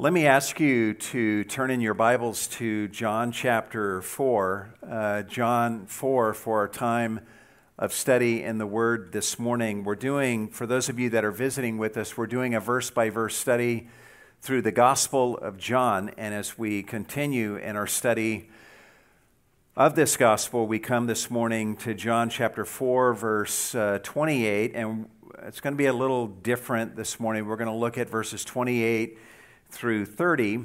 Let me ask you to turn in your Bibles to John chapter 4. Uh, John 4 for our time of study in the Word this morning. We're doing, for those of you that are visiting with us, we're doing a verse by verse study through the Gospel of John. And as we continue in our study of this Gospel, we come this morning to John chapter 4, verse uh, 28. And it's going to be a little different this morning. We're going to look at verses 28 through 30,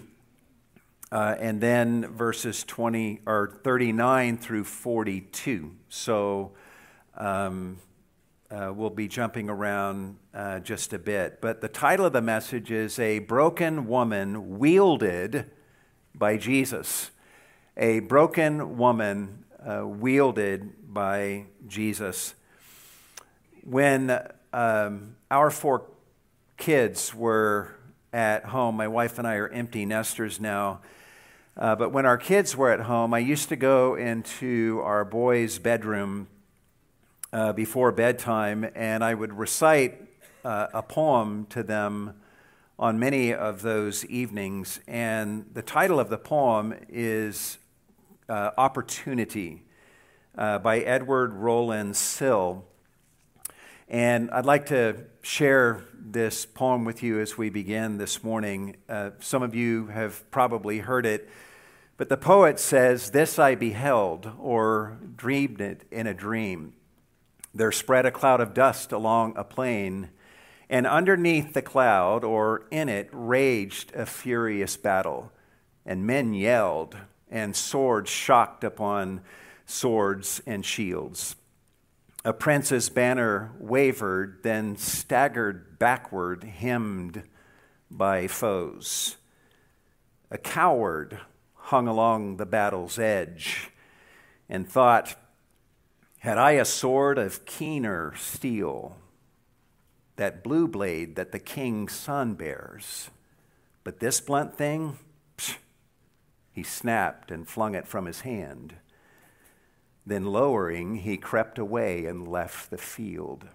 uh, and then verses 20 or 39 through 42. So um, uh, we'll be jumping around uh, just a bit. But the title of the message is A Broken Woman Wielded by Jesus. A broken woman uh, wielded by Jesus. When um, our four kids were at home. My wife and I are empty nesters now. Uh, but when our kids were at home, I used to go into our boys' bedroom uh, before bedtime and I would recite uh, a poem to them on many of those evenings. And the title of the poem is uh, Opportunity uh, by Edward Rowland Sill. And I'd like to share this poem with you as we begin this morning. Uh, some of you have probably heard it, but the poet says, This I beheld, or dreamed it in a dream. There spread a cloud of dust along a plain, and underneath the cloud, or in it, raged a furious battle, and men yelled, and swords shocked upon swords and shields. A prince's banner wavered, then staggered backward, hemmed by foes. A coward hung along the battle's edge and thought, Had I a sword of keener steel, that blue blade that the king's son bears, but this blunt thing, psh, he snapped and flung it from his hand. Then, lowering, he crept away and left the field.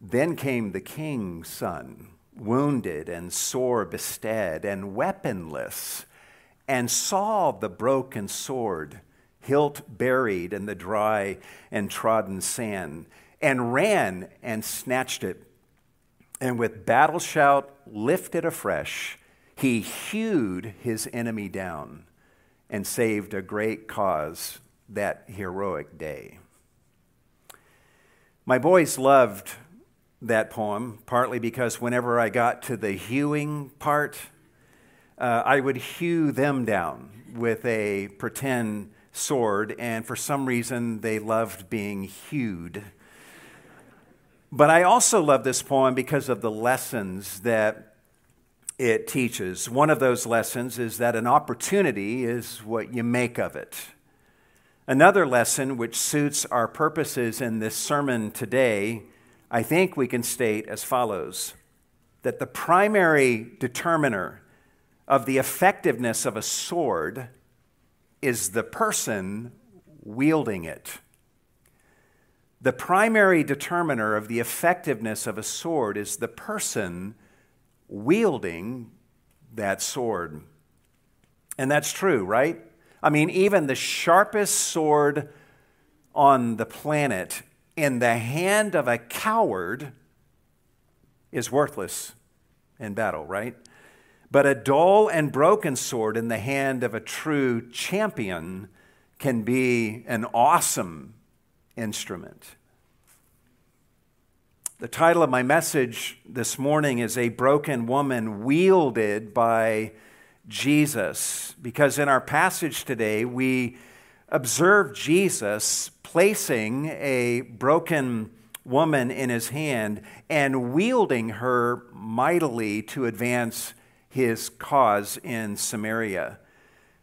Then came the king's son, wounded and sore bestead, and weaponless, and saw the broken sword, hilt buried in the dry and trodden sand, and ran and snatched it. And with battle shout lifted afresh, he hewed his enemy down and saved a great cause that heroic day. My boys loved that poem, partly because whenever I got to the hewing part, uh, I would hew them down with a pretend sword, and for some reason they loved being hewed. But I also love this poem because of the lessons that it teaches. One of those lessons is that an opportunity is what you make of it. Another lesson, which suits our purposes in this sermon today, I think we can state as follows that the primary determiner of the effectiveness of a sword is the person wielding it. The primary determiner of the effectiveness of a sword is the person wielding that sword. And that's true, right? I mean, even the sharpest sword on the planet in the hand of a coward is worthless in battle, right? But a dull and broken sword in the hand of a true champion can be an awesome instrument. The title of my message this morning is A Broken Woman Wielded by Jesus, because in our passage today, we observe Jesus placing a broken woman in his hand and wielding her mightily to advance his cause in Samaria.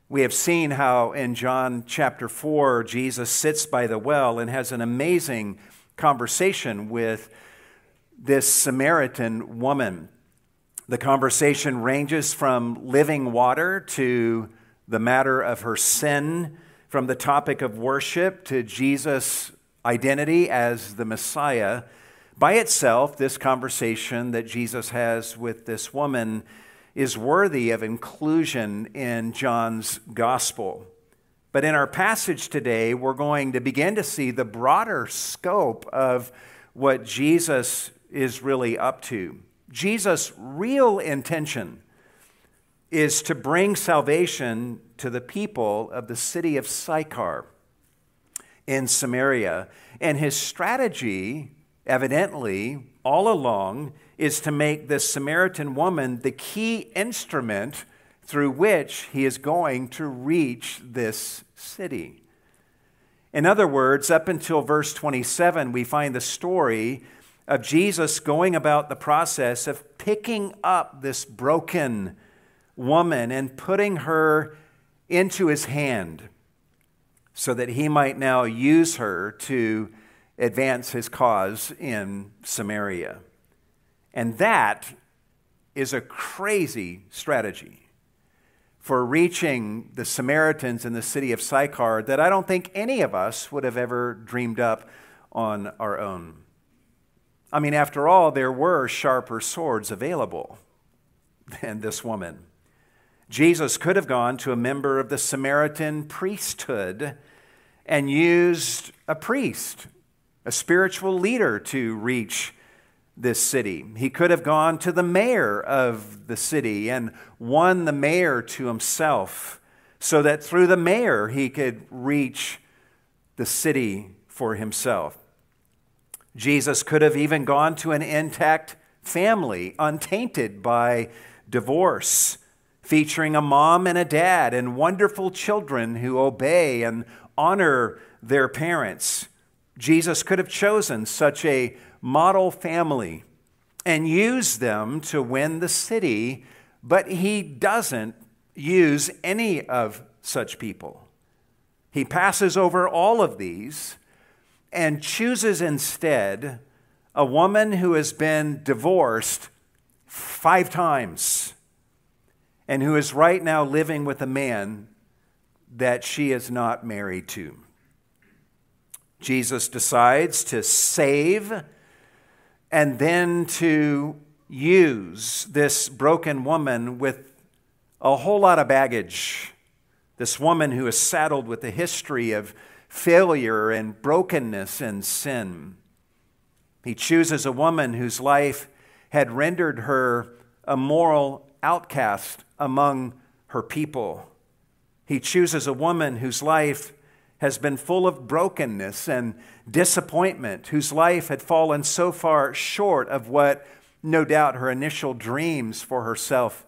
We have seen how in John chapter 4, Jesus sits by the well and has an amazing conversation with this Samaritan woman. The conversation ranges from living water to the matter of her sin, from the topic of worship to Jesus' identity as the Messiah. By itself, this conversation that Jesus has with this woman is worthy of inclusion in John's gospel. But in our passage today, we're going to begin to see the broader scope of what Jesus is really up to. Jesus' real intention is to bring salvation to the people of the city of Sychar in Samaria. And his strategy, evidently, all along, is to make this Samaritan woman the key instrument through which he is going to reach this city. In other words, up until verse 27, we find the story of Jesus going about the process of picking up this broken woman and putting her into his hand so that he might now use her to advance his cause in Samaria. And that is a crazy strategy for reaching the Samaritans in the city of Sychar that I don't think any of us would have ever dreamed up on our own. I mean, after all, there were sharper swords available than this woman. Jesus could have gone to a member of the Samaritan priesthood and used a priest, a spiritual leader, to reach this city. He could have gone to the mayor of the city and won the mayor to himself so that through the mayor he could reach the city for himself. Jesus could have even gone to an intact family, untainted by divorce, featuring a mom and a dad and wonderful children who obey and honor their parents. Jesus could have chosen such a model family and used them to win the city, but he doesn't use any of such people. He passes over all of these and chooses instead a woman who has been divorced five times and who is right now living with a man that she is not married to. Jesus decides to save and then to use this broken woman with a whole lot of baggage. This woman who is saddled with the history of failure and brokenness and sin. He chooses a woman whose life had rendered her a moral outcast among her people. He chooses a woman whose life has been full of brokenness and disappointment, whose life had fallen so far short of what no doubt her initial dreams for herself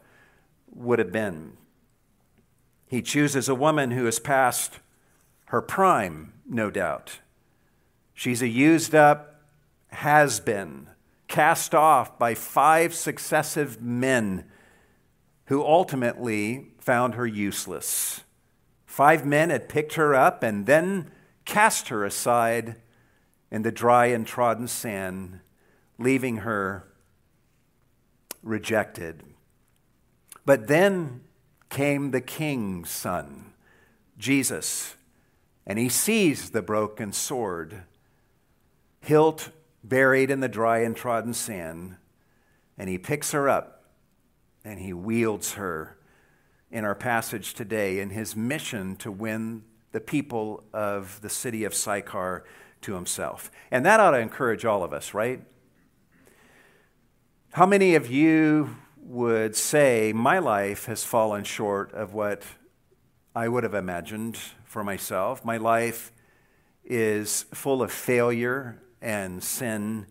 would have been. He chooses a woman who has passed her prime, no doubt. She's a used up has been, cast off by five successive men who ultimately found her useless. Five men had picked her up and then cast her aside in the dry and trodden sand, leaving her rejected. But then came the king's son, Jesus and he sees the broken sword, hilt buried in the dry and trodden sand, and he picks her up and he wields her in our passage today in his mission to win the people of the city of Sychar to himself. And that ought to encourage all of us, right? How many of you would say, My life has fallen short of what I would have imagined for myself. My life is full of failure and sin.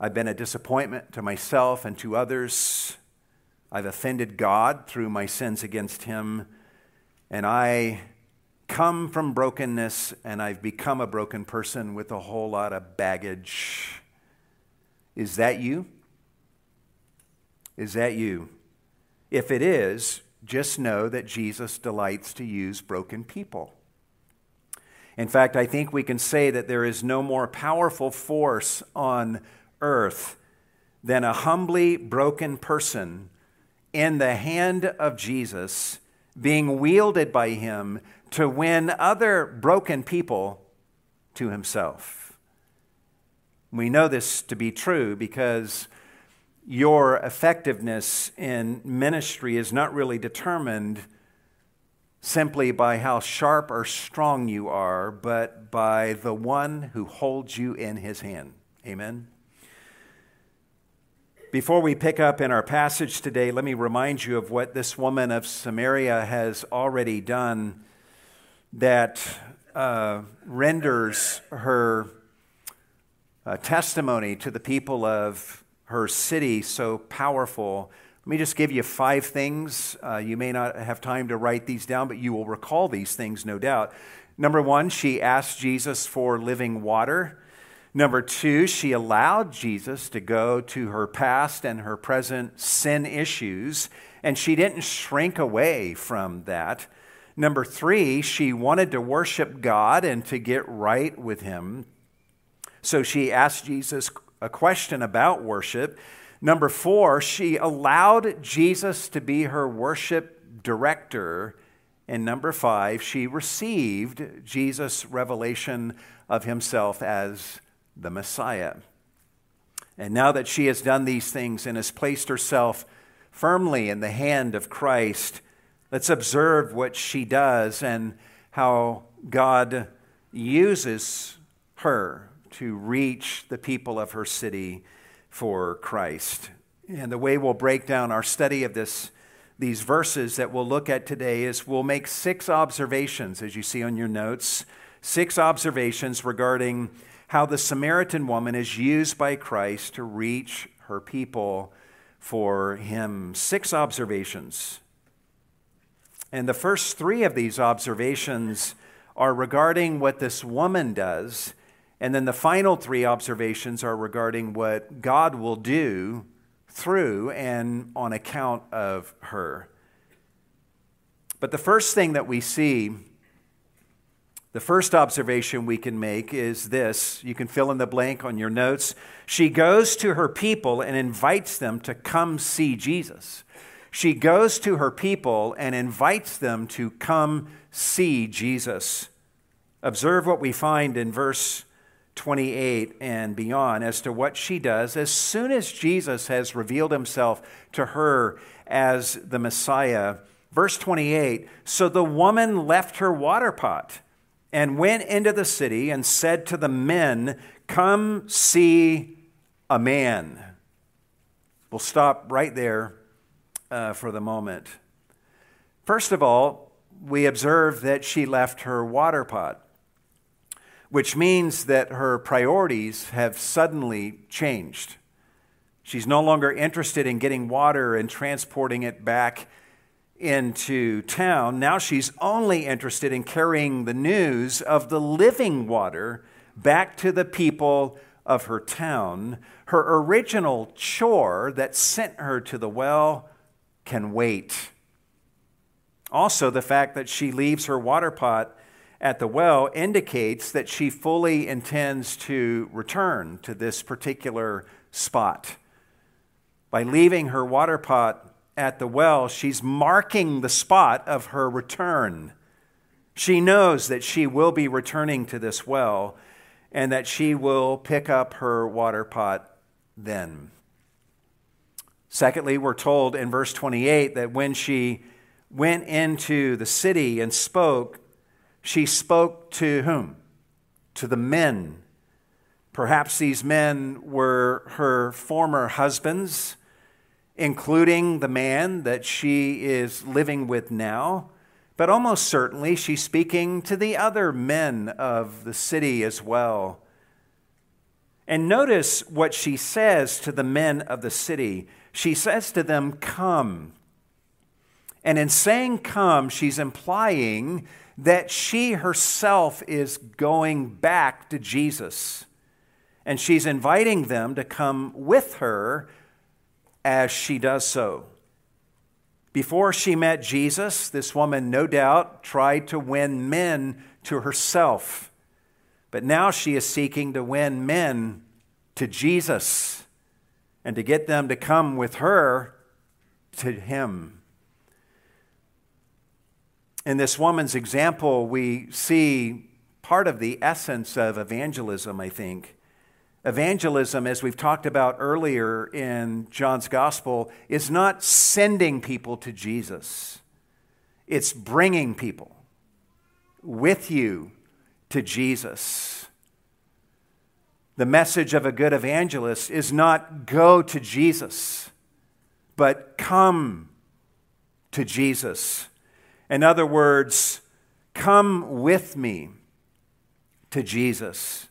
I've been a disappointment to myself and to others. I've offended God through my sins against Him. And I come from brokenness and I've become a broken person with a whole lot of baggage. Is that you? Is that you? If it is, just know that Jesus delights to use broken people. In fact, I think we can say that there is no more powerful force on earth than a humbly broken person in the hand of Jesus being wielded by him to win other broken people to himself. We know this to be true because your effectiveness in ministry is not really determined simply by how sharp or strong you are, but by the one who holds you in his hand. Amen. Before we pick up in our passage today, let me remind you of what this woman of Samaria has already done that uh, renders her uh, testimony to the people of her city so powerful. Let me just give you five things. Uh, you may not have time to write these down, but you will recall these things, no doubt. Number one, she asked Jesus for living water. Number two, she allowed Jesus to go to her past and her present sin issues, and she didn't shrink away from that. Number three, she wanted to worship God and to get right with Him. So she asked Jesus a question about worship. Number four, she allowed Jesus to be her worship director. And number five, she received Jesus' revelation of himself as the Messiah. And now that she has done these things and has placed herself firmly in the hand of Christ, let's observe what she does and how God uses her to reach the people of her city for Christ. And the way we'll break down our study of this, these verses that we'll look at today is we'll make six observations, as you see on your notes, six observations regarding how the Samaritan woman is used by Christ to reach her people for him. Six observations. And the first three of these observations are regarding what this woman does and then the final three observations are regarding what God will do through and on account of her. But the first thing that we see, the first observation we can make is this. You can fill in the blank on your notes. She goes to her people and invites them to come see Jesus. She goes to her people and invites them to come see Jesus. Observe what we find in verse 28 and beyond as to what she does as soon as Jesus has revealed himself to her as the Messiah. Verse 28 So the woman left her water pot and went into the city and said to the men, Come see a man. We'll stop right there uh, for the moment. First of all, we observe that she left her water pot which means that her priorities have suddenly changed. She's no longer interested in getting water and transporting it back into town. Now she's only interested in carrying the news of the living water back to the people of her town. Her original chore that sent her to the well can wait. Also, the fact that she leaves her water pot at the well indicates that she fully intends to return to this particular spot. By leaving her water pot at the well, she's marking the spot of her return. She knows that she will be returning to this well and that she will pick up her water pot then. Secondly, we're told in verse 28 that when she went into the city and spoke, she spoke to whom? To the men. Perhaps these men were her former husbands, including the man that she is living with now. But almost certainly she's speaking to the other men of the city as well. And notice what she says to the men of the city. She says to them, Come. And in saying come, she's implying that she herself is going back to Jesus. And she's inviting them to come with her as she does so. Before she met Jesus, this woman no doubt tried to win men to herself. But now she is seeking to win men to Jesus and to get them to come with her to him. In this woman's example, we see part of the essence of evangelism, I think. Evangelism, as we've talked about earlier in John's gospel, is not sending people to Jesus, it's bringing people with you to Jesus. The message of a good evangelist is not go to Jesus, but come to Jesus. In other words, come with me to Jesus,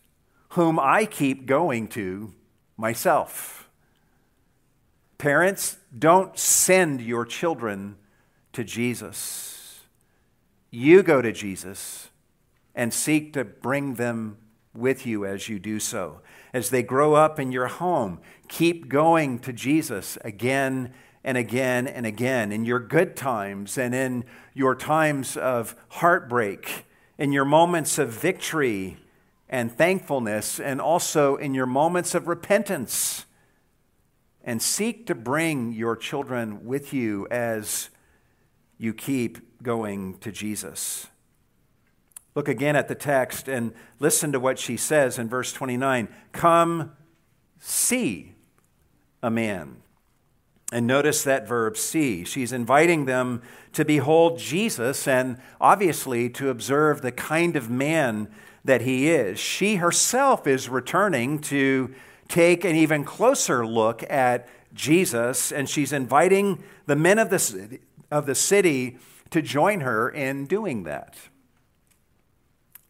whom I keep going to myself. Parents, don't send your children to Jesus. You go to Jesus and seek to bring them with you as you do so. As they grow up in your home, keep going to Jesus again and again and again in your good times and in your times of heartbreak, in your moments of victory and thankfulness, and also in your moments of repentance. And seek to bring your children with you as you keep going to Jesus. Look again at the text and listen to what she says in verse 29 Come see a man. And notice that verb see. She's inviting them to behold Jesus and obviously to observe the kind of man that he is. She herself is returning to take an even closer look at Jesus, and she's inviting the men of the city, of the city to join her in doing that.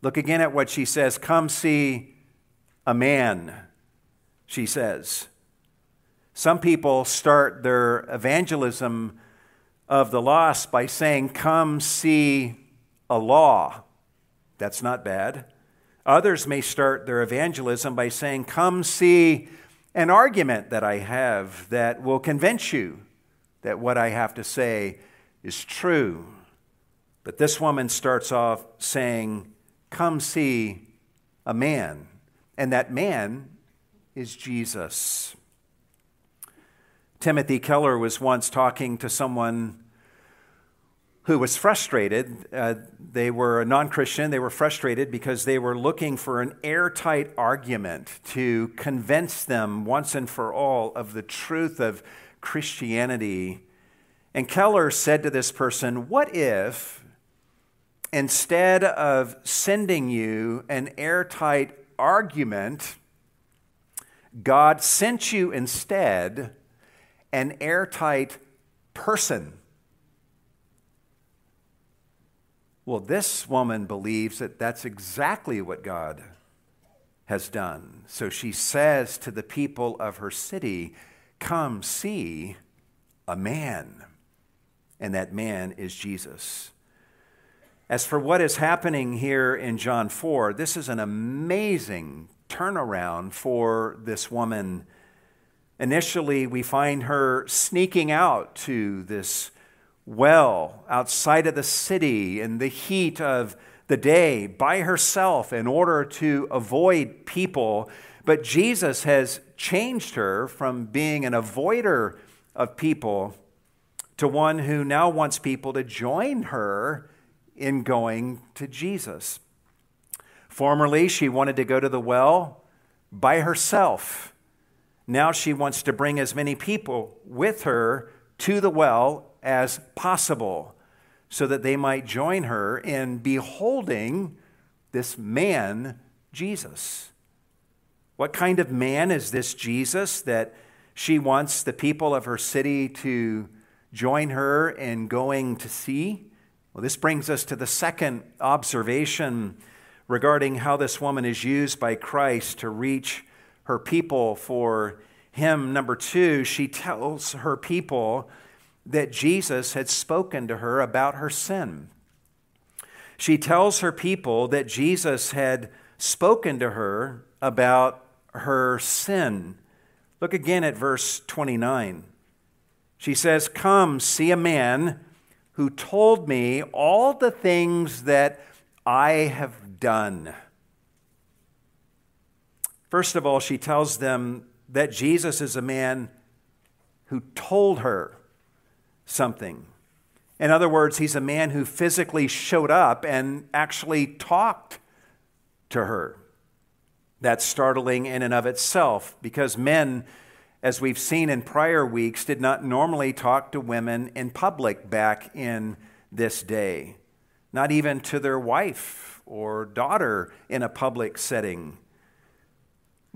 Look again at what she says Come see a man, she says. Some people start their evangelism of the lost by saying, Come see a law. That's not bad. Others may start their evangelism by saying, Come see an argument that I have that will convince you that what I have to say is true. But this woman starts off saying, Come see a man. And that man is Jesus. Timothy Keller was once talking to someone who was frustrated. Uh, they were a non Christian. They were frustrated because they were looking for an airtight argument to convince them once and for all of the truth of Christianity. And Keller said to this person, What if, instead of sending you an airtight argument, God sent you instead an airtight person? Well, this woman believes that that's exactly what God has done. So she says to the people of her city, Come see a man. And that man is Jesus. As for what is happening here in John 4, this is an amazing turnaround for this woman. Initially, we find her sneaking out to this well outside of the city in the heat of the day by herself in order to avoid people. But Jesus has changed her from being an avoider of people to one who now wants people to join her in going to Jesus. Formerly, she wanted to go to the well by herself. Now she wants to bring as many people with her to the well as possible so that they might join her in beholding this man, Jesus. What kind of man is this Jesus that she wants the people of her city to join her in going to see? Well, this brings us to the second observation regarding how this woman is used by Christ to reach her people for him. Number two, she tells her people that Jesus had spoken to her about her sin. She tells her people that Jesus had spoken to her about her sin. Look again at verse 29. She says, Come, see a man who told me all the things that I have done. First of all, she tells them that Jesus is a man who told her something. In other words, he's a man who physically showed up and actually talked to her. That's startling in and of itself because men, as we've seen in prior weeks, did not normally talk to women in public back in this day, not even to their wife or daughter in a public setting.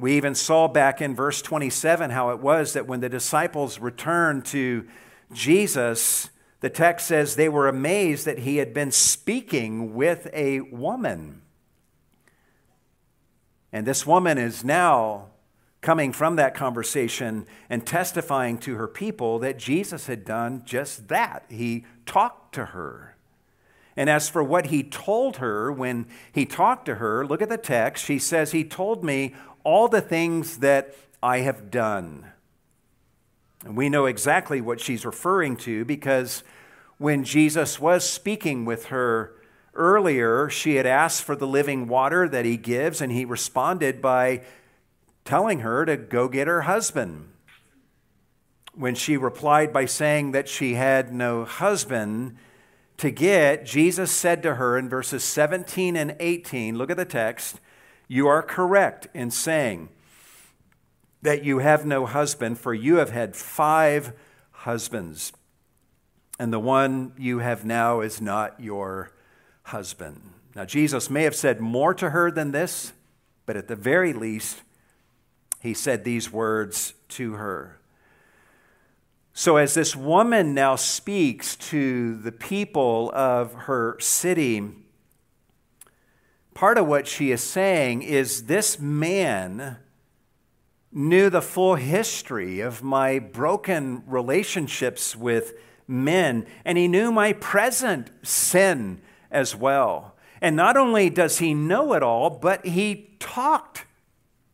We even saw back in verse 27 how it was that when the disciples returned to Jesus, the text says they were amazed that he had been speaking with a woman. And this woman is now coming from that conversation and testifying to her people that Jesus had done just that. He talked to her. And as for what he told her when he talked to her, look at the text. She says, He told me all the things that I have done. And we know exactly what she's referring to because when Jesus was speaking with her earlier, she had asked for the living water that he gives, and he responded by telling her to go get her husband. When she replied by saying that she had no husband to get, Jesus said to her in verses 17 and 18, look at the text, you are correct in saying that you have no husband, for you have had five husbands, and the one you have now is not your husband. Now, Jesus may have said more to her than this, but at the very least, he said these words to her. So, as this woman now speaks to the people of her city, part of what she is saying is this man knew the full history of my broken relationships with men, and he knew my present sin as well. And not only does he know it all, but he talked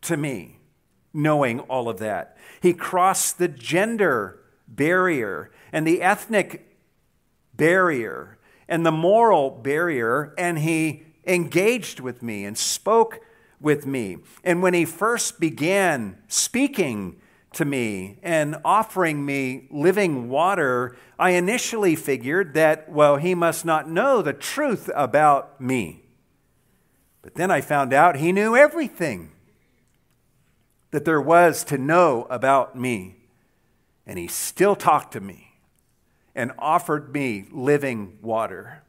to me knowing all of that. He crossed the gender barrier and the ethnic barrier and the moral barrier, and he engaged with me and spoke with me. And when he first began speaking to me and offering me living water, I initially figured that, well, he must not know the truth about me. But then I found out he knew everything that there was to know about me. And he still talked to me and offered me living water.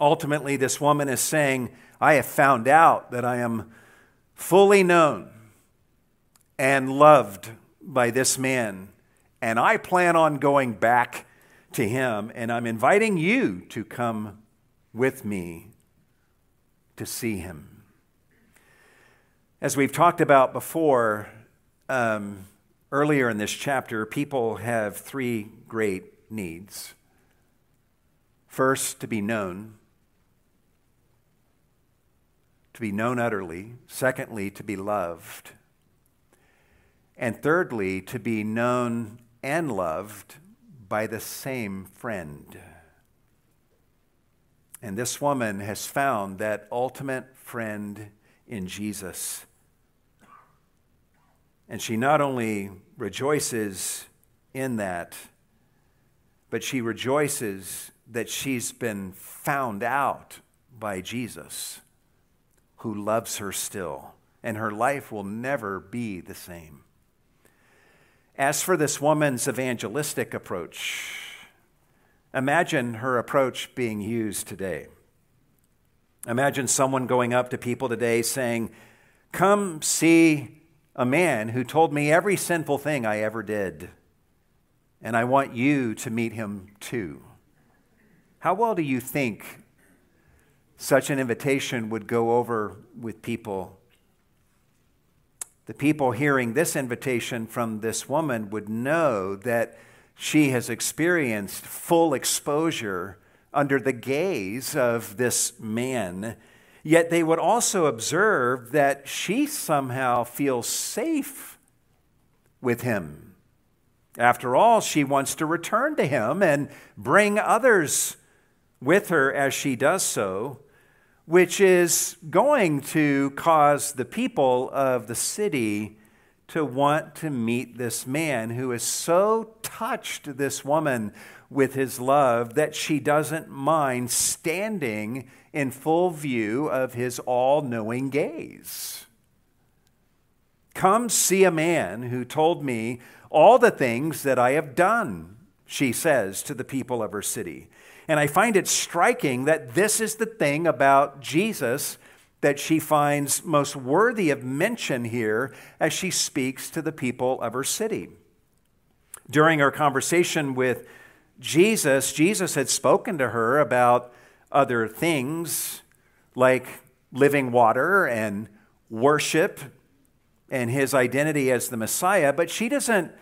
Ultimately, this woman is saying, I have found out that I am fully known and loved by this man, and I plan on going back to him, and I'm inviting you to come with me to see him. As we've talked about before, um, earlier in this chapter, people have three great needs. First, to be known to be known utterly. Secondly, to be loved. And thirdly, to be known and loved by the same friend. And this woman has found that ultimate friend in Jesus. And she not only rejoices in that, but she rejoices that she's been found out by Jesus who loves her still, and her life will never be the same. As for this woman's evangelistic approach, imagine her approach being used today. Imagine someone going up to people today saying, Come see a man who told me every sinful thing I ever did, and I want you to meet him too. How well do you think such an invitation would go over with people. The people hearing this invitation from this woman would know that she has experienced full exposure under the gaze of this man. Yet they would also observe that she somehow feels safe with him. After all, she wants to return to him and bring others with her as she does so which is going to cause the people of the city to want to meet this man who has so touched this woman with his love that she doesn't mind standing in full view of his all knowing gaze. Come see a man who told me all the things that I have done, she says to the people of her city. And I find it striking that this is the thing about Jesus that she finds most worthy of mention here as she speaks to the people of her city. During her conversation with Jesus, Jesus had spoken to her about other things like living water and worship and his identity as the Messiah, but she doesn't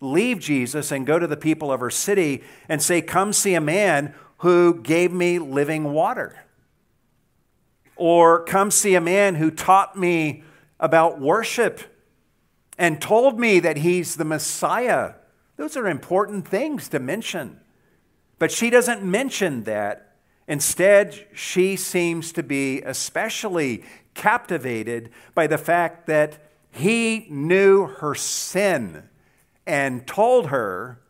leave Jesus and go to the people of her city and say, Come see a man who gave me living water. Or come see a man who taught me about worship and told me that he's the Messiah. Those are important things to mention. But she doesn't mention that. Instead, she seems to be especially captivated by the fact that he knew her sin and told her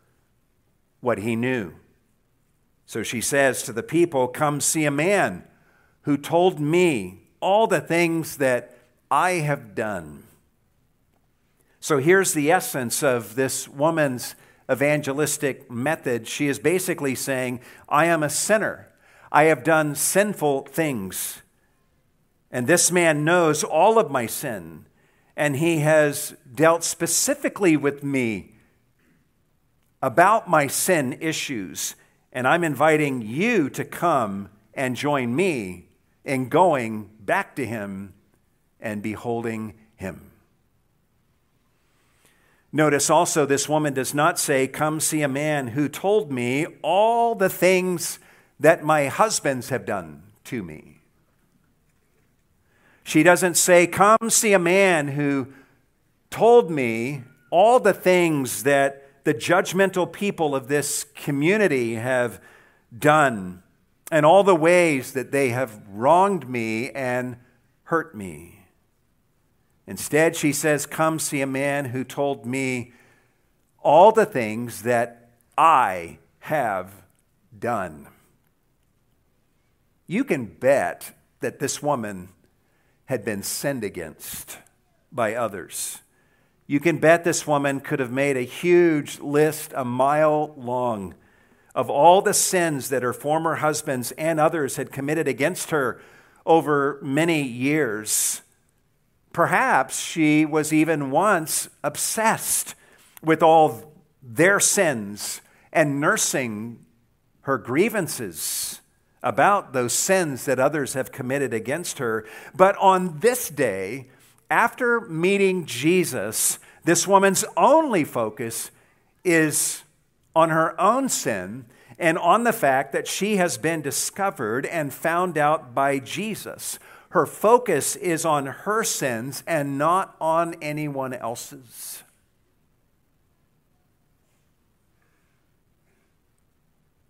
what he knew. So she says to the people, Come see a man who told me all the things that I have done. So here's the essence of this woman's evangelistic method. She is basically saying, I am a sinner. I have done sinful things. And this man knows all of my sin and he has dealt specifically with me about my sin issues. And I'm inviting you to come and join me in going back to him and beholding him. Notice also, this woman does not say, Come see a man who told me all the things that my husbands have done to me. She doesn't say, Come see a man who told me all the things that the judgmental people of this community have done and all the ways that they have wronged me and hurt me. Instead, she says, Come see a man who told me all the things that I have done. You can bet that this woman had been sinned against by others. You can bet this woman could have made a huge list, a mile long, of all the sins that her former husbands and others had committed against her over many years. Perhaps she was even once obsessed with all their sins and nursing her grievances about those sins that others have committed against her. But on this day, after meeting Jesus, this woman's only focus is on her own sin and on the fact that she has been discovered and found out by Jesus. Her focus is on her sins and not on anyone else's.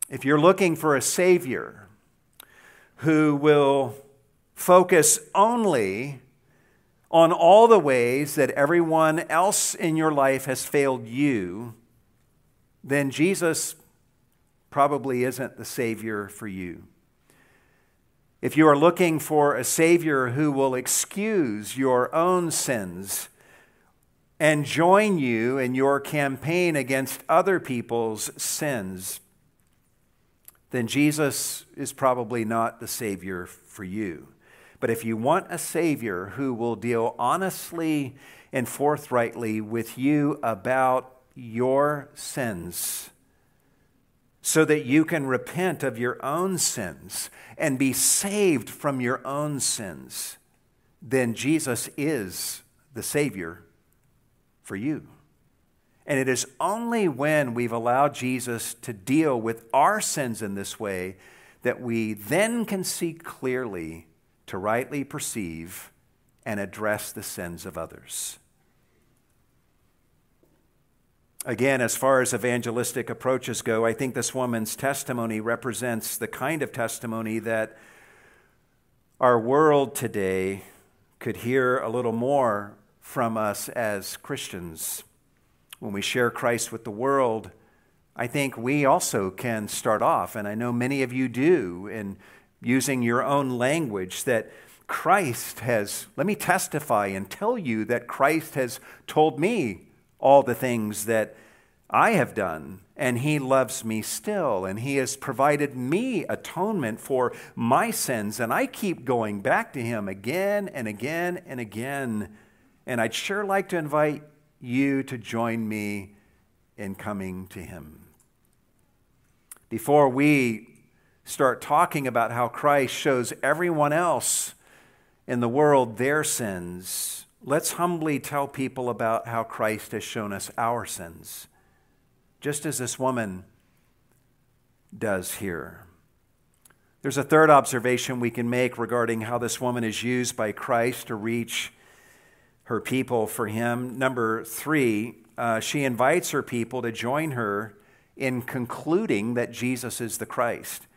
If you're looking for a Savior, who will focus only on all the ways that everyone else in your life has failed you, then Jesus probably isn't the Savior for you. If you are looking for a Savior who will excuse your own sins and join you in your campaign against other people's sins, then Jesus is probably not the Savior for you. But if you want a Savior who will deal honestly and forthrightly with you about your sins, so that you can repent of your own sins and be saved from your own sins, then Jesus is the Savior for you. And it is only when we've allowed Jesus to deal with our sins in this way that we then can see clearly to rightly perceive and address the sins of others. Again, as far as evangelistic approaches go, I think this woman's testimony represents the kind of testimony that our world today could hear a little more from us as Christians when we share Christ with the world, I think we also can start off, and I know many of you do, in using your own language that Christ has, let me testify and tell you that Christ has told me all the things that I have done, and He loves me still, and He has provided me atonement for my sins, and I keep going back to Him again and again and again. And I'd sure like to invite you to join me in coming to Him. Before we start talking about how Christ shows everyone else in the world their sins, let's humbly tell people about how Christ has shown us our sins, just as this woman does here. There's a third observation we can make regarding how this woman is used by Christ to reach her people for him. Number three, uh, she invites her people to join her in concluding that Jesus is the Christ.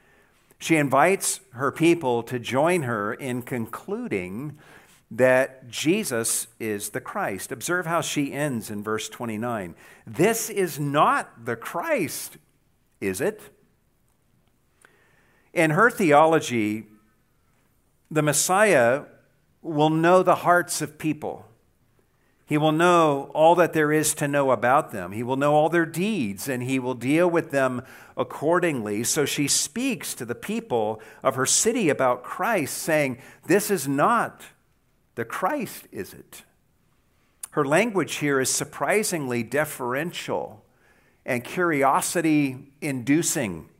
She invites her people to join her in concluding that Jesus is the Christ. Observe how she ends in verse 29. This is not the Christ, is it? In her theology, the Messiah will know the hearts of people. He will know all that there is to know about them. He will know all their deeds, and he will deal with them accordingly. So she speaks to the people of her city about Christ, saying, This is not the Christ, is it? Her language here is surprisingly deferential and curiosity inducing.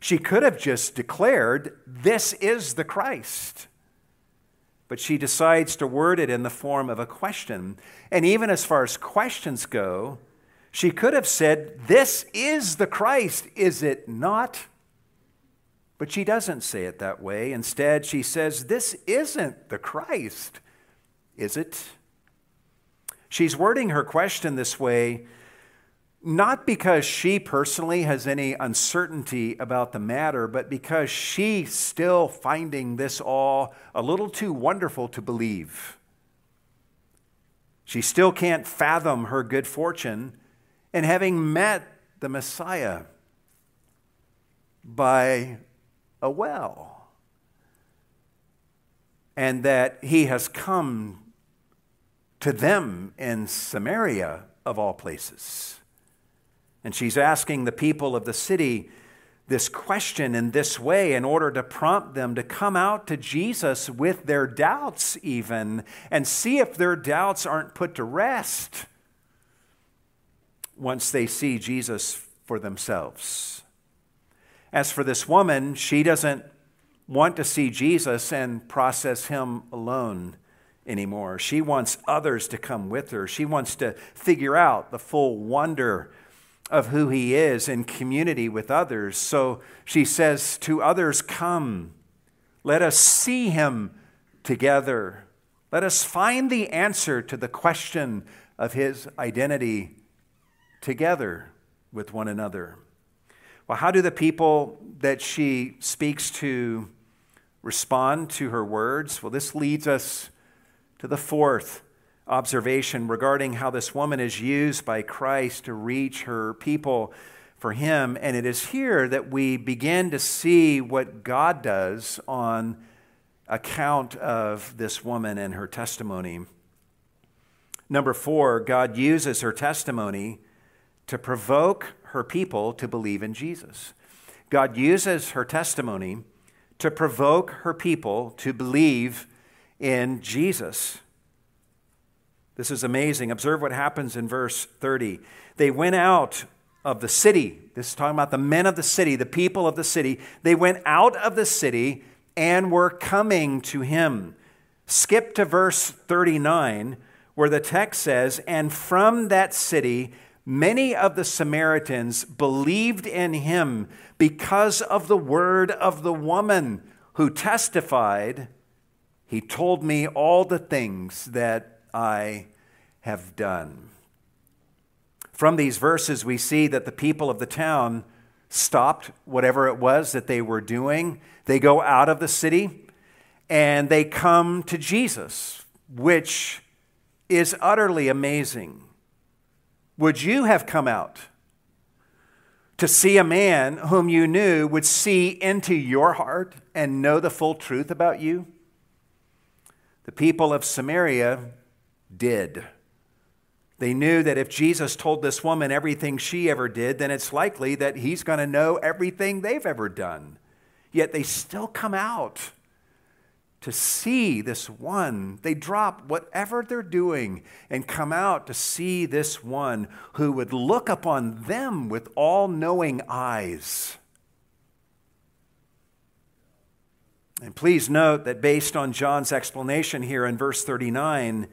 She could have just declared, This is the Christ. But she decides to word it in the form of a question. And even as far as questions go, she could have said, This is the Christ, is it not? But she doesn't say it that way. Instead, she says, This isn't the Christ, is it? She's wording her question this way not because she personally has any uncertainty about the matter, but because she's still finding this all a little too wonderful to believe. She still can't fathom her good fortune in having met the Messiah by a well. And that he has come to them in Samaria, of all places. And she's asking the people of the city this question in this way in order to prompt them to come out to Jesus with their doubts, even, and see if their doubts aren't put to rest once they see Jesus for themselves. As for this woman, she doesn't want to see Jesus and process him alone anymore. She wants others to come with her. She wants to figure out the full wonder of who he is in community with others. So she says to others, Come, let us see him together. Let us find the answer to the question of his identity together with one another. Well, how do the people that she speaks to respond to her words? Well, this leads us to the fourth observation regarding how this woman is used by Christ to reach her people for him. And it is here that we begin to see what God does on account of this woman and her testimony. Number four, God uses her testimony to provoke her people to believe in Jesus. God uses her testimony to provoke her people to believe in Jesus. This is amazing. Observe what happens in verse 30. They went out of the city. This is talking about the men of the city, the people of the city. They went out of the city and were coming to him. Skip to verse 39, where the text says, And from that city Many of the Samaritans believed in him because of the word of the woman who testified, He told me all the things that I have done. From these verses, we see that the people of the town stopped whatever it was that they were doing. They go out of the city and they come to Jesus, which is utterly amazing. Would you have come out to see a man whom you knew would see into your heart and know the full truth about you? The people of Samaria did. They knew that if Jesus told this woman everything she ever did, then it's likely that he's going to know everything they've ever done. Yet they still come out to see this one. They drop whatever they're doing and come out to see this one who would look upon them with all knowing eyes. And please note that based on John's explanation here in verse 39,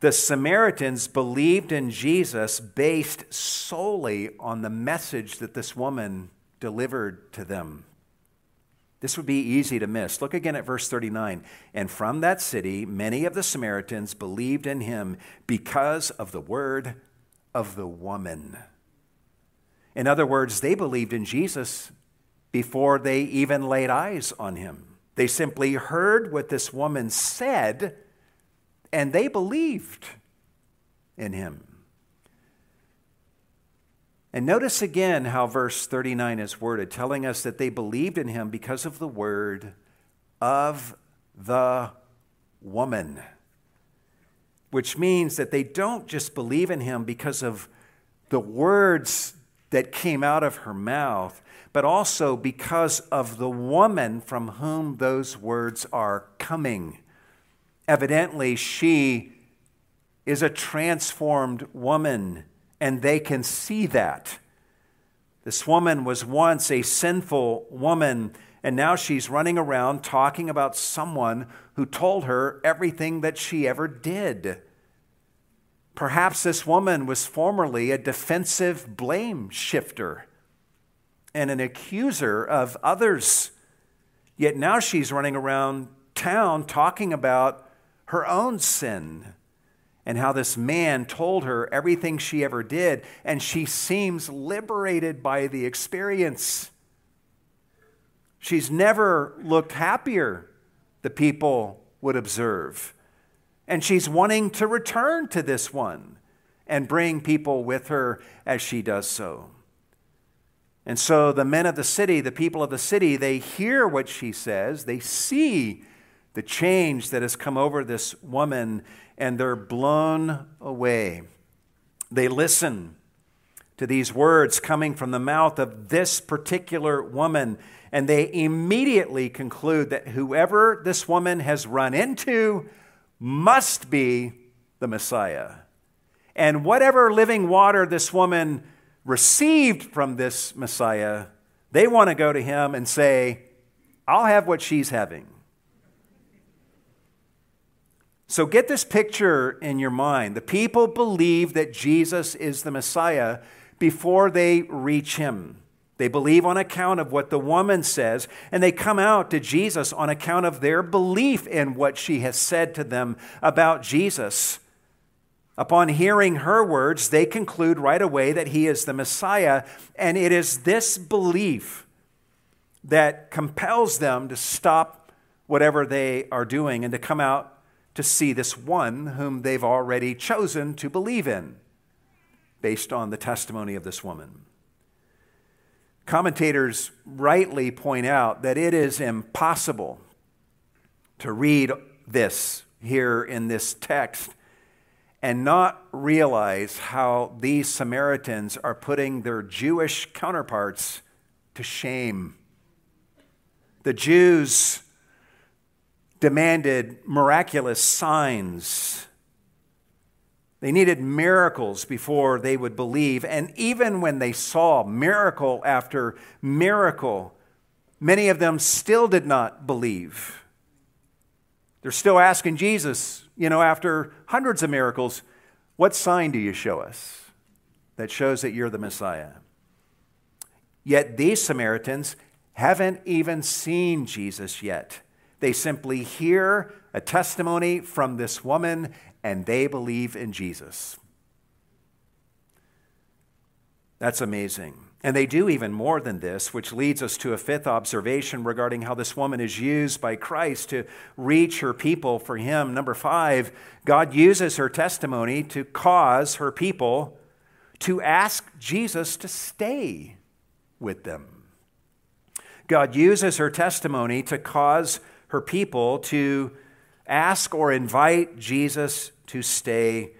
the Samaritans believed in Jesus based solely on the message that this woman delivered to them. This would be easy to miss. Look again at verse 39. And from that city, many of the Samaritans believed in him because of the word of the woman. In other words, they believed in Jesus before they even laid eyes on him. They simply heard what this woman said and they believed in him. And notice again how verse 39 is worded, telling us that they believed in him because of the word of the woman, which means that they don't just believe in him because of the words that came out of her mouth, but also because of the woman from whom those words are coming. Evidently, she is a transformed woman and they can see that. This woman was once a sinful woman, and now she's running around talking about someone who told her everything that she ever did. Perhaps this woman was formerly a defensive blame shifter and an accuser of others. Yet now she's running around town talking about her own sin and how this man told her everything she ever did, and she seems liberated by the experience. She's never looked happier, the people would observe. And she's wanting to return to this one and bring people with her as she does so. And so the men of the city, the people of the city, they hear what she says, they see the change that has come over this woman, and they're blown away. They listen to these words coming from the mouth of this particular woman, and they immediately conclude that whoever this woman has run into must be the Messiah. And whatever living water this woman received from this Messiah, they want to go to him and say, I'll have what she's having. So get this picture in your mind. The people believe that Jesus is the Messiah before they reach him. They believe on account of what the woman says, and they come out to Jesus on account of their belief in what she has said to them about Jesus. Upon hearing her words, they conclude right away that he is the Messiah, and it is this belief that compels them to stop whatever they are doing and to come out to see this one whom they've already chosen to believe in, based on the testimony of this woman. Commentators rightly point out that it is impossible to read this here in this text and not realize how these Samaritans are putting their Jewish counterparts to shame. The Jews demanded miraculous signs. They needed miracles before they would believe. And even when they saw miracle after miracle, many of them still did not believe. They're still asking Jesus, you know, after hundreds of miracles, what sign do you show us that shows that you're the Messiah? Yet these Samaritans haven't even seen Jesus yet. They simply hear a testimony from this woman and they believe in Jesus. That's amazing. And they do even more than this, which leads us to a fifth observation regarding how this woman is used by Christ to reach her people for Him. Number five, God uses her testimony to cause her people to ask Jesus to stay with them. God uses her testimony to cause her people to ask or invite Jesus to stay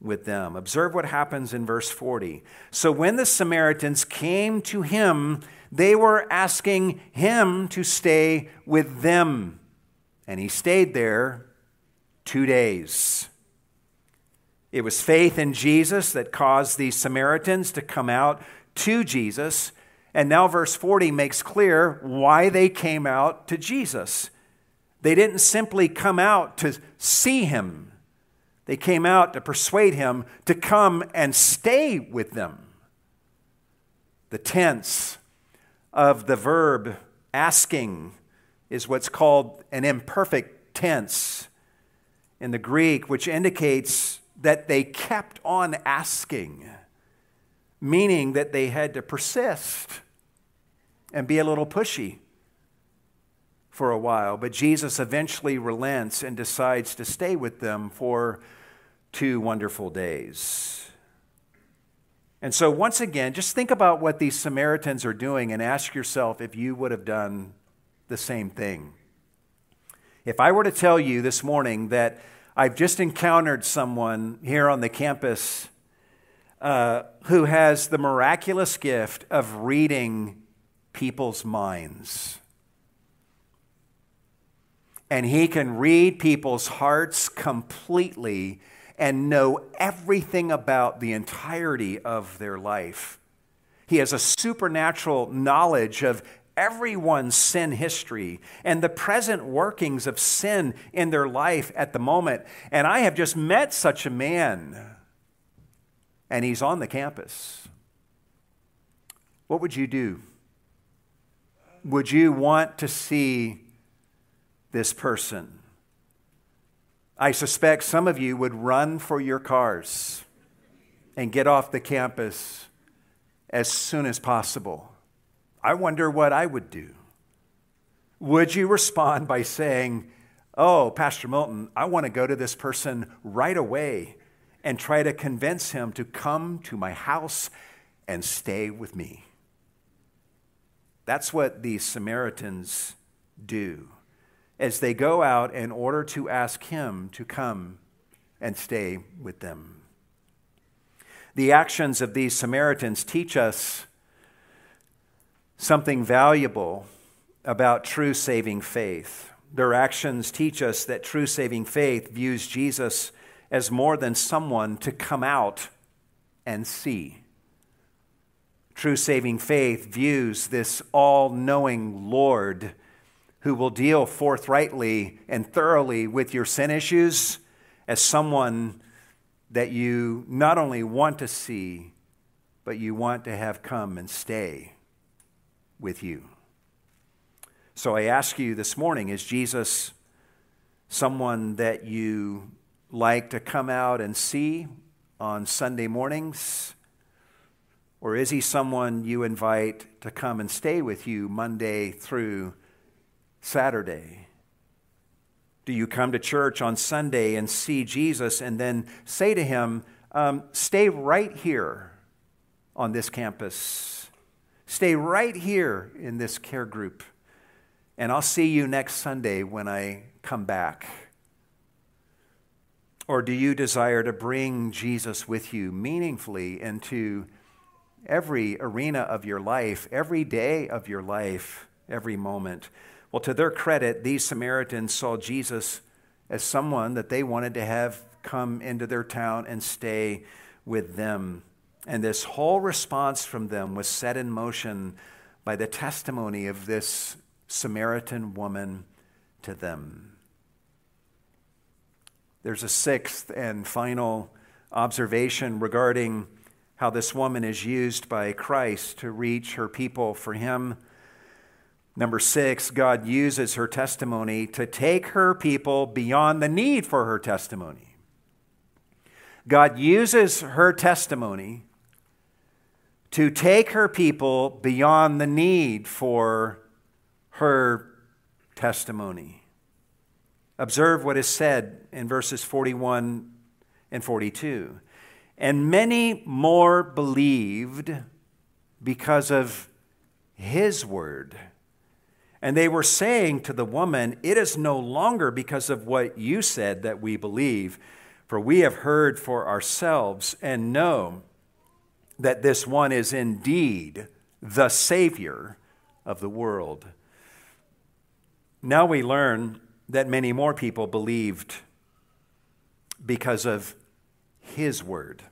with them. Observe what happens in verse 40. So when the Samaritans came to him, they were asking him to stay with them. And he stayed there two days. It was faith in Jesus that caused the Samaritans to come out to Jesus. And now, verse 40 makes clear why they came out to Jesus. They didn't simply come out to see him, they came out to persuade him to come and stay with them. The tense of the verb asking is what's called an imperfect tense in the Greek, which indicates that they kept on asking, meaning that they had to persist and be a little pushy for a while. But Jesus eventually relents and decides to stay with them for two wonderful days. And so, once again, just think about what these Samaritans are doing and ask yourself if you would have done the same thing. If I were to tell you this morning that I've just encountered someone here on the campus uh, who has the miraculous gift of reading people's minds. And he can read people's hearts completely and know everything about the entirety of their life. He has a supernatural knowledge of everyone's sin history and the present workings of sin in their life at the moment. And I have just met such a man, and he's on the campus. What would you do? Would you want to see this person? I suspect some of you would run for your cars and get off the campus as soon as possible. I wonder what I would do. Would you respond by saying, Oh, Pastor Milton, I want to go to this person right away and try to convince him to come to my house and stay with me? That's what these Samaritans do as they go out in order to ask him to come and stay with them. The actions of these Samaritans teach us something valuable about true saving faith. Their actions teach us that true saving faith views Jesus as more than someone to come out and see. True saving faith views this all knowing Lord who will deal forthrightly and thoroughly with your sin issues as someone that you not only want to see, but you want to have come and stay with you. So I ask you this morning is Jesus someone that you like to come out and see on Sunday mornings? Or is he someone you invite to come and stay with you Monday through Saturday? Do you come to church on Sunday and see Jesus and then say to him, um, Stay right here on this campus? Stay right here in this care group, and I'll see you next Sunday when I come back. Or do you desire to bring Jesus with you meaningfully into every arena of your life, every day of your life, every moment? Well, to their credit, these Samaritans saw Jesus as someone that they wanted to have come into their town and stay with them. And this whole response from them was set in motion by the testimony of this Samaritan woman to them. There's a sixth and final observation regarding how this woman is used by Christ to reach her people for him Number six, God uses her testimony to take her people beyond the need for her testimony. God uses her testimony to take her people beyond the need for her testimony. Observe what is said in verses 41 and 42. And many more believed because of his word And they were saying to the woman, It is no longer because of what you said that we believe, for we have heard for ourselves and know that this one is indeed the Savior of the world. Now we learn that many more people believed because of his word.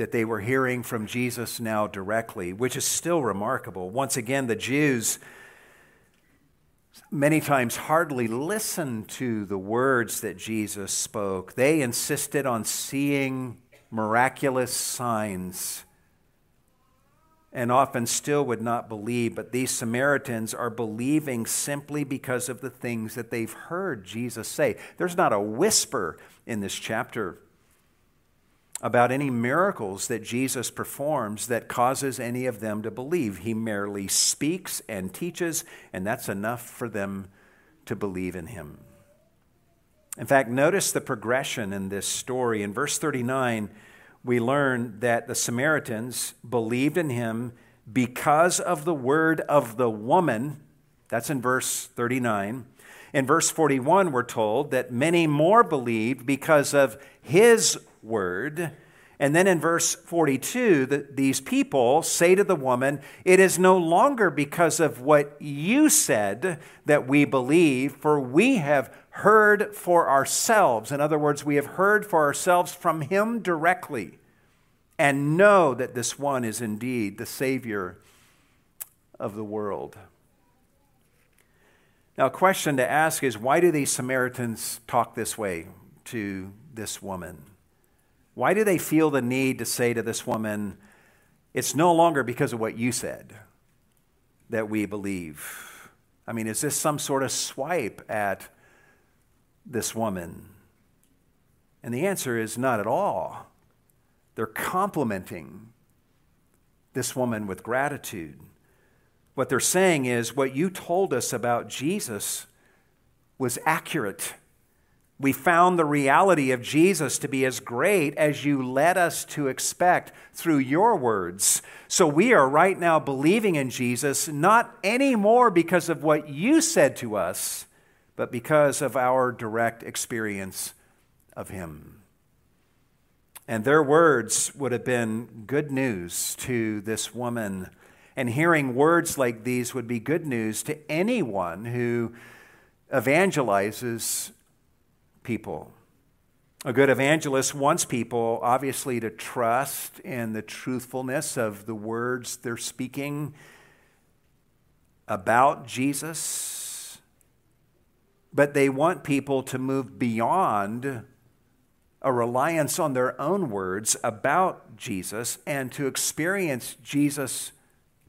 That they were hearing from Jesus now directly, which is still remarkable. Once again, the Jews many times hardly listened to the words that Jesus spoke. They insisted on seeing miraculous signs and often still would not believe. But these Samaritans are believing simply because of the things that they've heard Jesus say. There's not a whisper in this chapter about any miracles that Jesus performs that causes any of them to believe. He merely speaks and teaches, and that's enough for them to believe in him. In fact, notice the progression in this story. In verse 39, we learn that the Samaritans believed in him because of the word of the woman. That's in verse 39. In verse 41, we're told that many more believed because of his word. And then in verse 42, the, these people say to the woman, It is no longer because of what you said that we believe, for we have heard for ourselves. In other words, we have heard for ourselves from him directly and know that this one is indeed the Savior of the world. Now, a question to ask is why do these Samaritans talk this way to this woman? Why do they feel the need to say to this woman, it's no longer because of what you said that we believe? I mean, is this some sort of swipe at this woman? And the answer is not at all. They're complimenting this woman with gratitude. What they're saying is, what you told us about Jesus was accurate. We found the reality of Jesus to be as great as you led us to expect through your words. So we are right now believing in Jesus, not anymore because of what you said to us, but because of our direct experience of Him. And their words would have been good news to this woman. And hearing words like these would be good news to anyone who evangelizes people. A good evangelist wants people, obviously, to trust in the truthfulness of the words they're speaking about Jesus, but they want people to move beyond a reliance on their own words about Jesus and to experience Jesus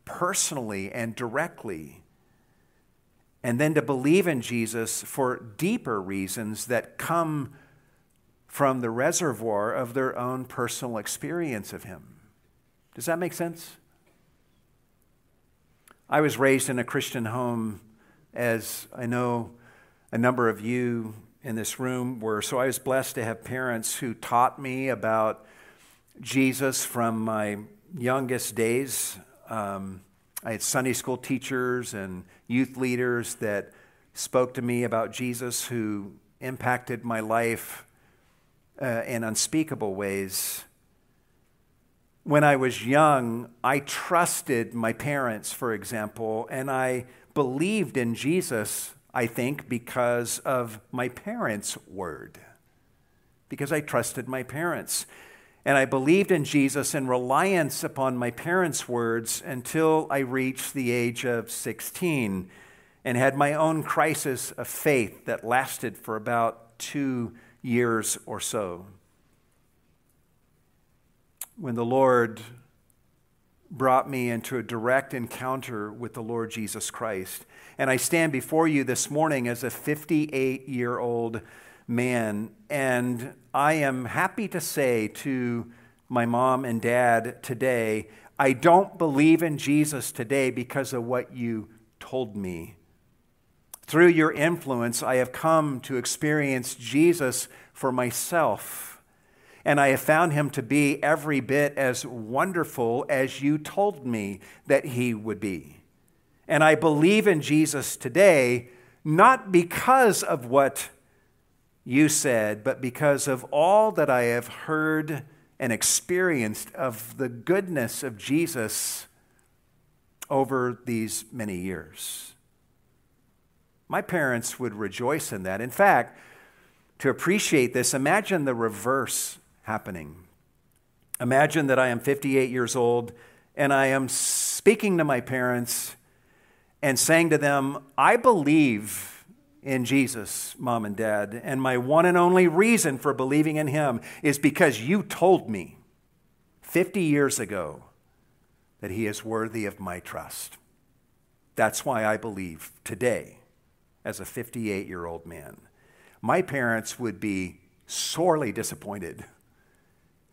personally and directly. And then to believe in Jesus for deeper reasons that come from the reservoir of their own personal experience of Him. Does that make sense? I was raised in a Christian home, as I know a number of you in this room were. So I was blessed to have parents who taught me about Jesus from my youngest days. Um, I had Sunday school teachers and youth leaders that spoke to me about Jesus who impacted my life uh, in unspeakable ways. When I was young, I trusted my parents, for example, and I believed in Jesus I think, because of my parents' word, because I trusted my parents. And I believed in Jesus in reliance upon my parents' words until I reached the age of 16 and had my own crisis of faith that lasted for about two years or so. When the Lord brought me into a direct encounter with the Lord Jesus Christ. And I stand before you this morning as a 58 year old man, and I am happy to say to my mom and dad today, I don't believe in Jesus today because of what you told me. Through your influence, I have come to experience Jesus for myself and I have found him to be every bit as wonderful as you told me that he would be. And I believe in Jesus today, not because of what you said, but because of all that I have heard and experienced of the goodness of Jesus over these many years. My parents would rejoice in that. In fact, to appreciate this, imagine the reverse happening. Imagine that I am 58 years old and I am speaking to my parents and saying to them, I believe in Jesus, mom and dad, and my one and only reason for believing in him is because you told me 50 years ago that he is worthy of my trust. That's why I believe today as a 58 year old man. My parents would be sorely disappointed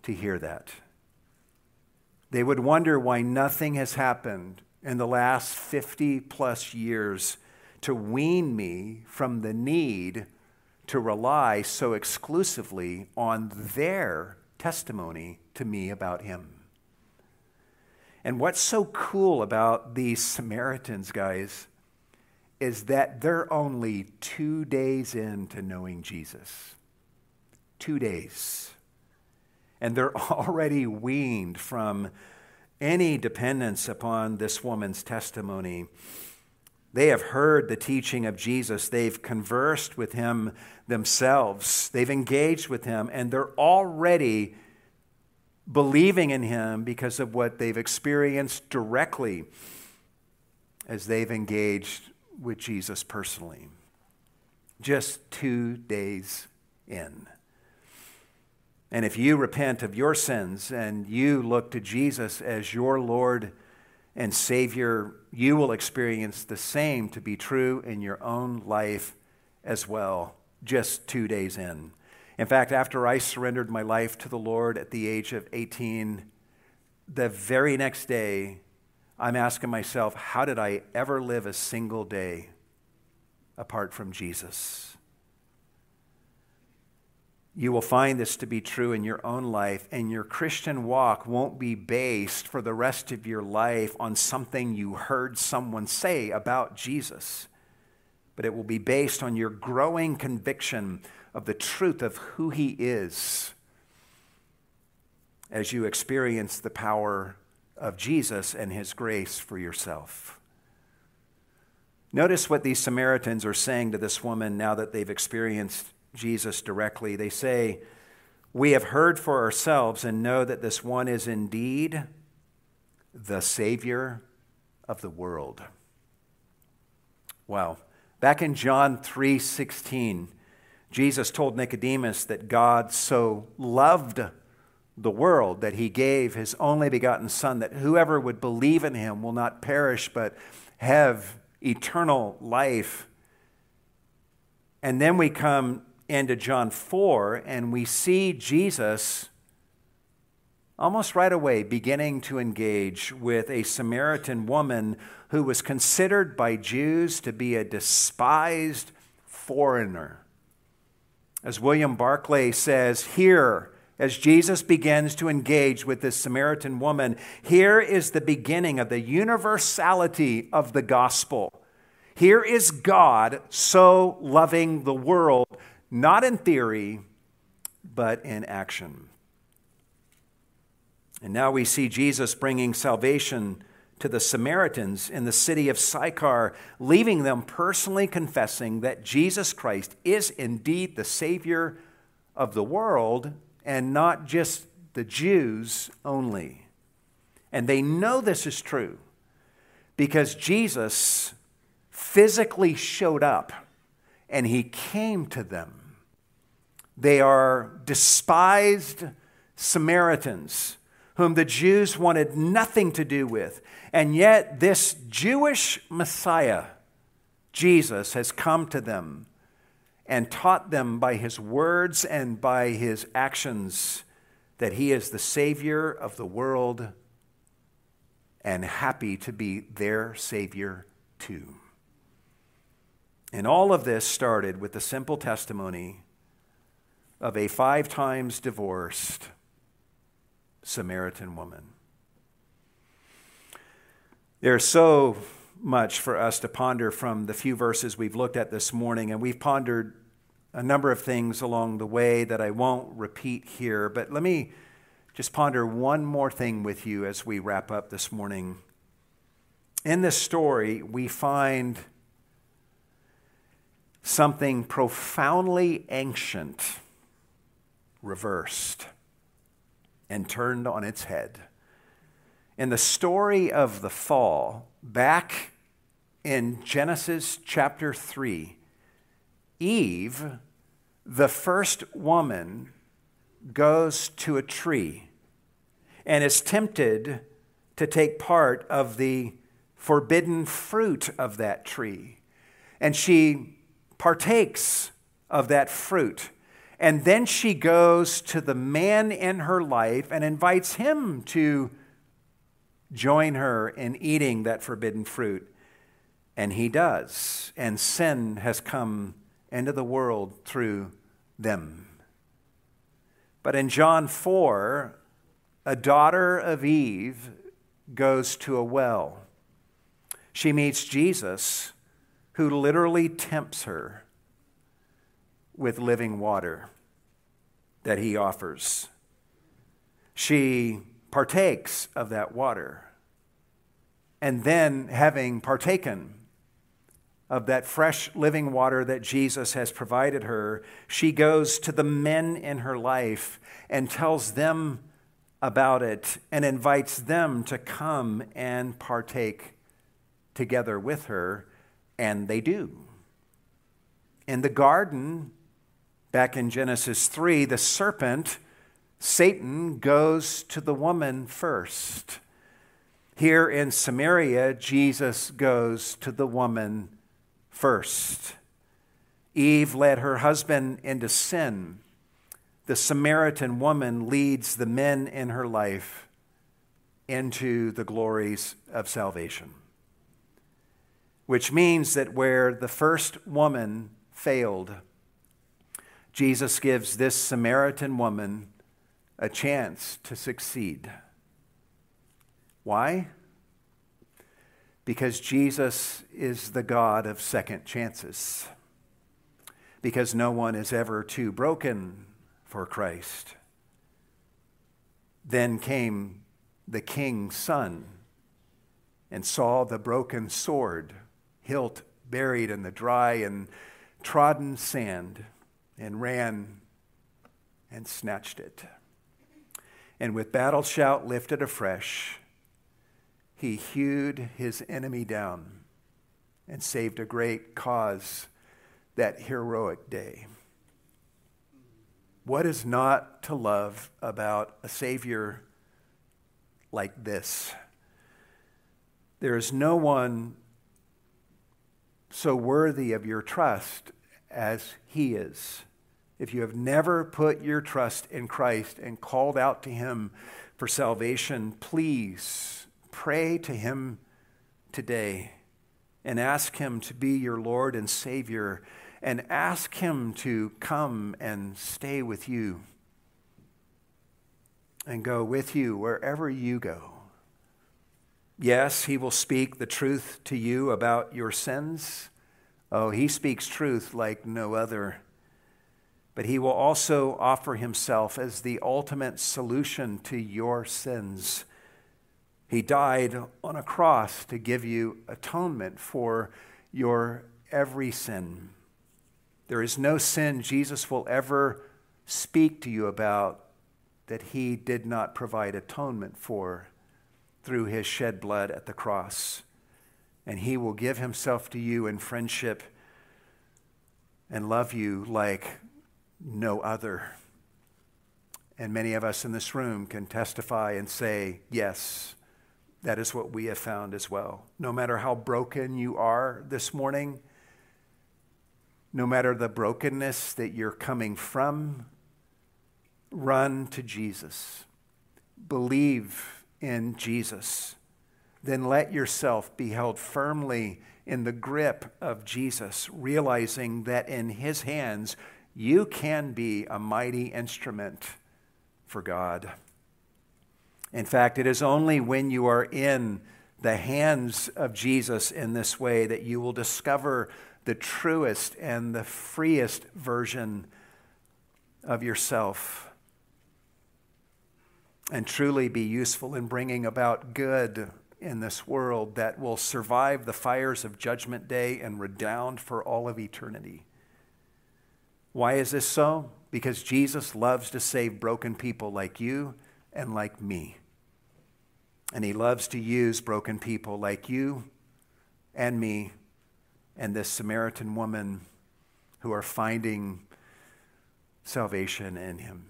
to hear that. They would wonder why nothing has happened in the last 50 plus years to wean me from the need to rely so exclusively on their testimony to me about him. And what's so cool about these Samaritans, guys, is that they're only two days into knowing Jesus. Two days. And they're already weaned from any dependence upon this woman's testimony. They have heard the teaching of Jesus. They've conversed with him themselves. They've engaged with him, and they're already believing in him because of what they've experienced directly as they've engaged with Jesus personally. Just two days in. And if you repent of your sins and you look to Jesus as your Lord and Savior, you will experience the same to be true in your own life as well, just two days in. In fact, after I surrendered my life to the Lord at the age of 18, the very next day, I'm asking myself, how did I ever live a single day apart from Jesus? You will find this to be true in your own life, and your Christian walk won't be based for the rest of your life on something you heard someone say about Jesus, but it will be based on your growing conviction of the truth of who he is as you experience the power of Jesus and his grace for yourself. Notice what these Samaritans are saying to this woman now that they've experienced Jesus directly. They say, We have heard for ourselves and know that this one is indeed the Savior of the world. Wow. Back in John 3 16, Jesus told Nicodemus that God so loved the world that he gave his only begotten Son, that whoever would believe in him will not perish but have eternal life. And then we come into John 4 and we see Jesus almost right away beginning to engage with a Samaritan woman who was considered by Jews to be a despised foreigner. As William Barclay says here, as Jesus begins to engage with this Samaritan woman, here is the beginning of the universality of the gospel. Here is God so loving the world, not in theory, but in action. And now we see Jesus bringing salvation to the Samaritans in the city of Sychar, leaving them personally confessing that Jesus Christ is indeed the Savior of the world and not just the Jews only. And they know this is true because Jesus physically showed up and he came to them. They are despised Samaritans whom the Jews wanted nothing to do with. And yet, this Jewish Messiah, Jesus, has come to them and taught them by his words and by his actions that he is the Savior of the world and happy to be their Savior too. And all of this started with the simple testimony of a five times divorced Samaritan woman. There's so much for us to ponder from the few verses we've looked at this morning, and we've pondered a number of things along the way that I won't repeat here, but let me just ponder one more thing with you as we wrap up this morning. In this story, we find something profoundly ancient reversed and turned on its head. In the story of the fall, back in Genesis chapter 3, Eve, the first woman, goes to a tree and is tempted to take part of the forbidden fruit of that tree. And she partakes of that fruit. And then she goes to the man in her life and invites him to join her in eating that forbidden fruit. And he does. And sin has come into the world through them. But in John 4, a daughter of Eve goes to a well. She meets Jesus who literally tempts her with living water that he offers. She partakes of that water. And then, having partaken of that fresh living water that Jesus has provided her, she goes to the men in her life and tells them about it and invites them to come and partake together with her and they do. In the garden, back in Genesis 3, the serpent, Satan, goes to the woman first. Here in Samaria, Jesus goes to the woman first. Eve led her husband into sin. The Samaritan woman leads the men in her life into the glories of salvation which means that where the first woman failed, Jesus gives this Samaritan woman a chance to succeed. Why? Because Jesus is the God of second chances. Because no one is ever too broken for Christ. Then came the king's son and saw the broken sword hilt buried in the dry and trodden sand and ran and snatched it. And with battle shout lifted afresh, he hewed his enemy down and saved a great cause that heroic day. What is not to love about a Savior like this? There is no one so worthy of your trust as he is. If you have never put your trust in Christ and called out to him for salvation, please pray to him today and ask him to be your Lord and Savior and ask him to come and stay with you and go with you wherever you go. Yes, he will speak the truth to you about your sins. Oh, he speaks truth like no other. But he will also offer himself as the ultimate solution to your sins. He died on a cross to give you atonement for your every sin. There is no sin Jesus will ever speak to you about that he did not provide atonement for through his shed blood at the cross. And he will give himself to you in friendship and love you like no other. And many of us in this room can testify and say, yes, that is what we have found as well. No matter how broken you are this morning, no matter the brokenness that you're coming from, run to Jesus. Believe in Jesus, then let yourself be held firmly in the grip of Jesus, realizing that in his hands you can be a mighty instrument for God. In fact, it is only when you are in the hands of Jesus in this way that you will discover the truest and the freest version of yourself and truly be useful in bringing about good in this world that will survive the fires of Judgment Day and redound for all of eternity. Why is this so? Because Jesus loves to save broken people like you and like me. And he loves to use broken people like you and me and this Samaritan woman who are finding salvation in him.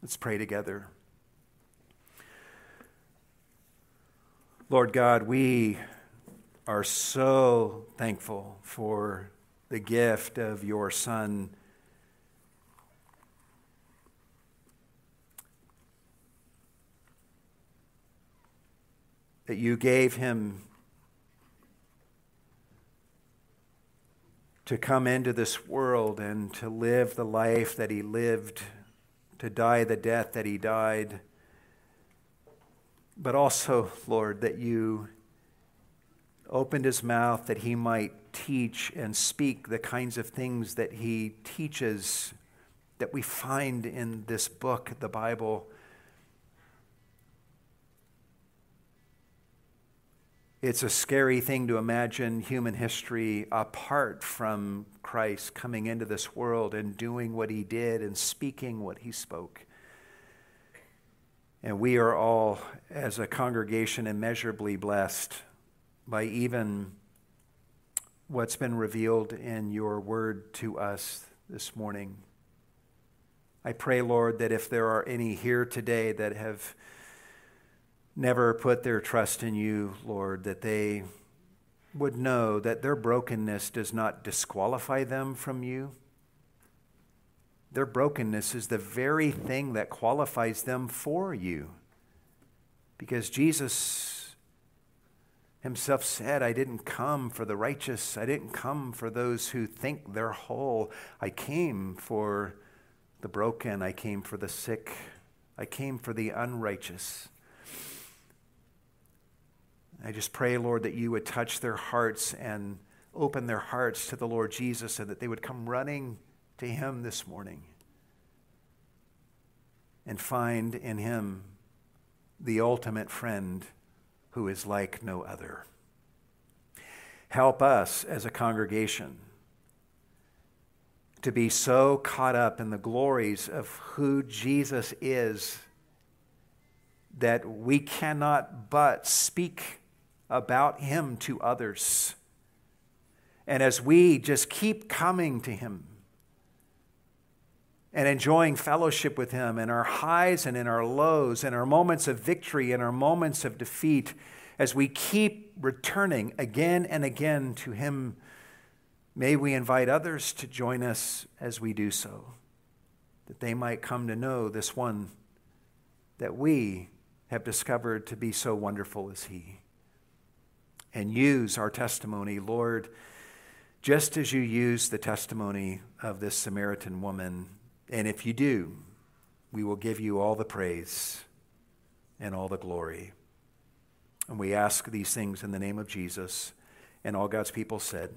Let's pray together. Lord God, we are so thankful for the gift of your Son. That you gave him to come into this world and to live the life that he lived, to die the death that he died, but also, Lord, that you opened his mouth that he might teach and speak the kinds of things that he teaches that we find in this book, the Bible. It's a scary thing to imagine human history apart from Christ coming into this world and doing what he did and speaking what he spoke. And we are all, as a congregation, immeasurably blessed by even what's been revealed in your word to us this morning. I pray, Lord, that if there are any here today that have never put their trust in you, Lord, that they would know that their brokenness does not disqualify them from you. Their brokenness is the very thing that qualifies them for you. Because Jesus himself said, I didn't come for the righteous, I didn't come for those who think they're whole. I came for the broken, I came for the sick, I came for the unrighteous. I just pray, Lord, that you would touch their hearts and open their hearts to the Lord Jesus and that they would come running to him this morning and find in him the ultimate friend who is like no other. Help us as a congregation to be so caught up in the glories of who Jesus is that we cannot but speak about Him to others. And as we just keep coming to Him and enjoying fellowship with Him in our highs and in our lows, in our moments of victory and our moments of defeat, as we keep returning again and again to Him, may we invite others to join us as we do so, that they might come to know this one that we have discovered to be so wonderful as He and use our testimony, Lord, just as you use the testimony of this Samaritan woman. And if you do, we will give you all the praise and all the glory. And we ask these things in the name of Jesus. And all God's people said,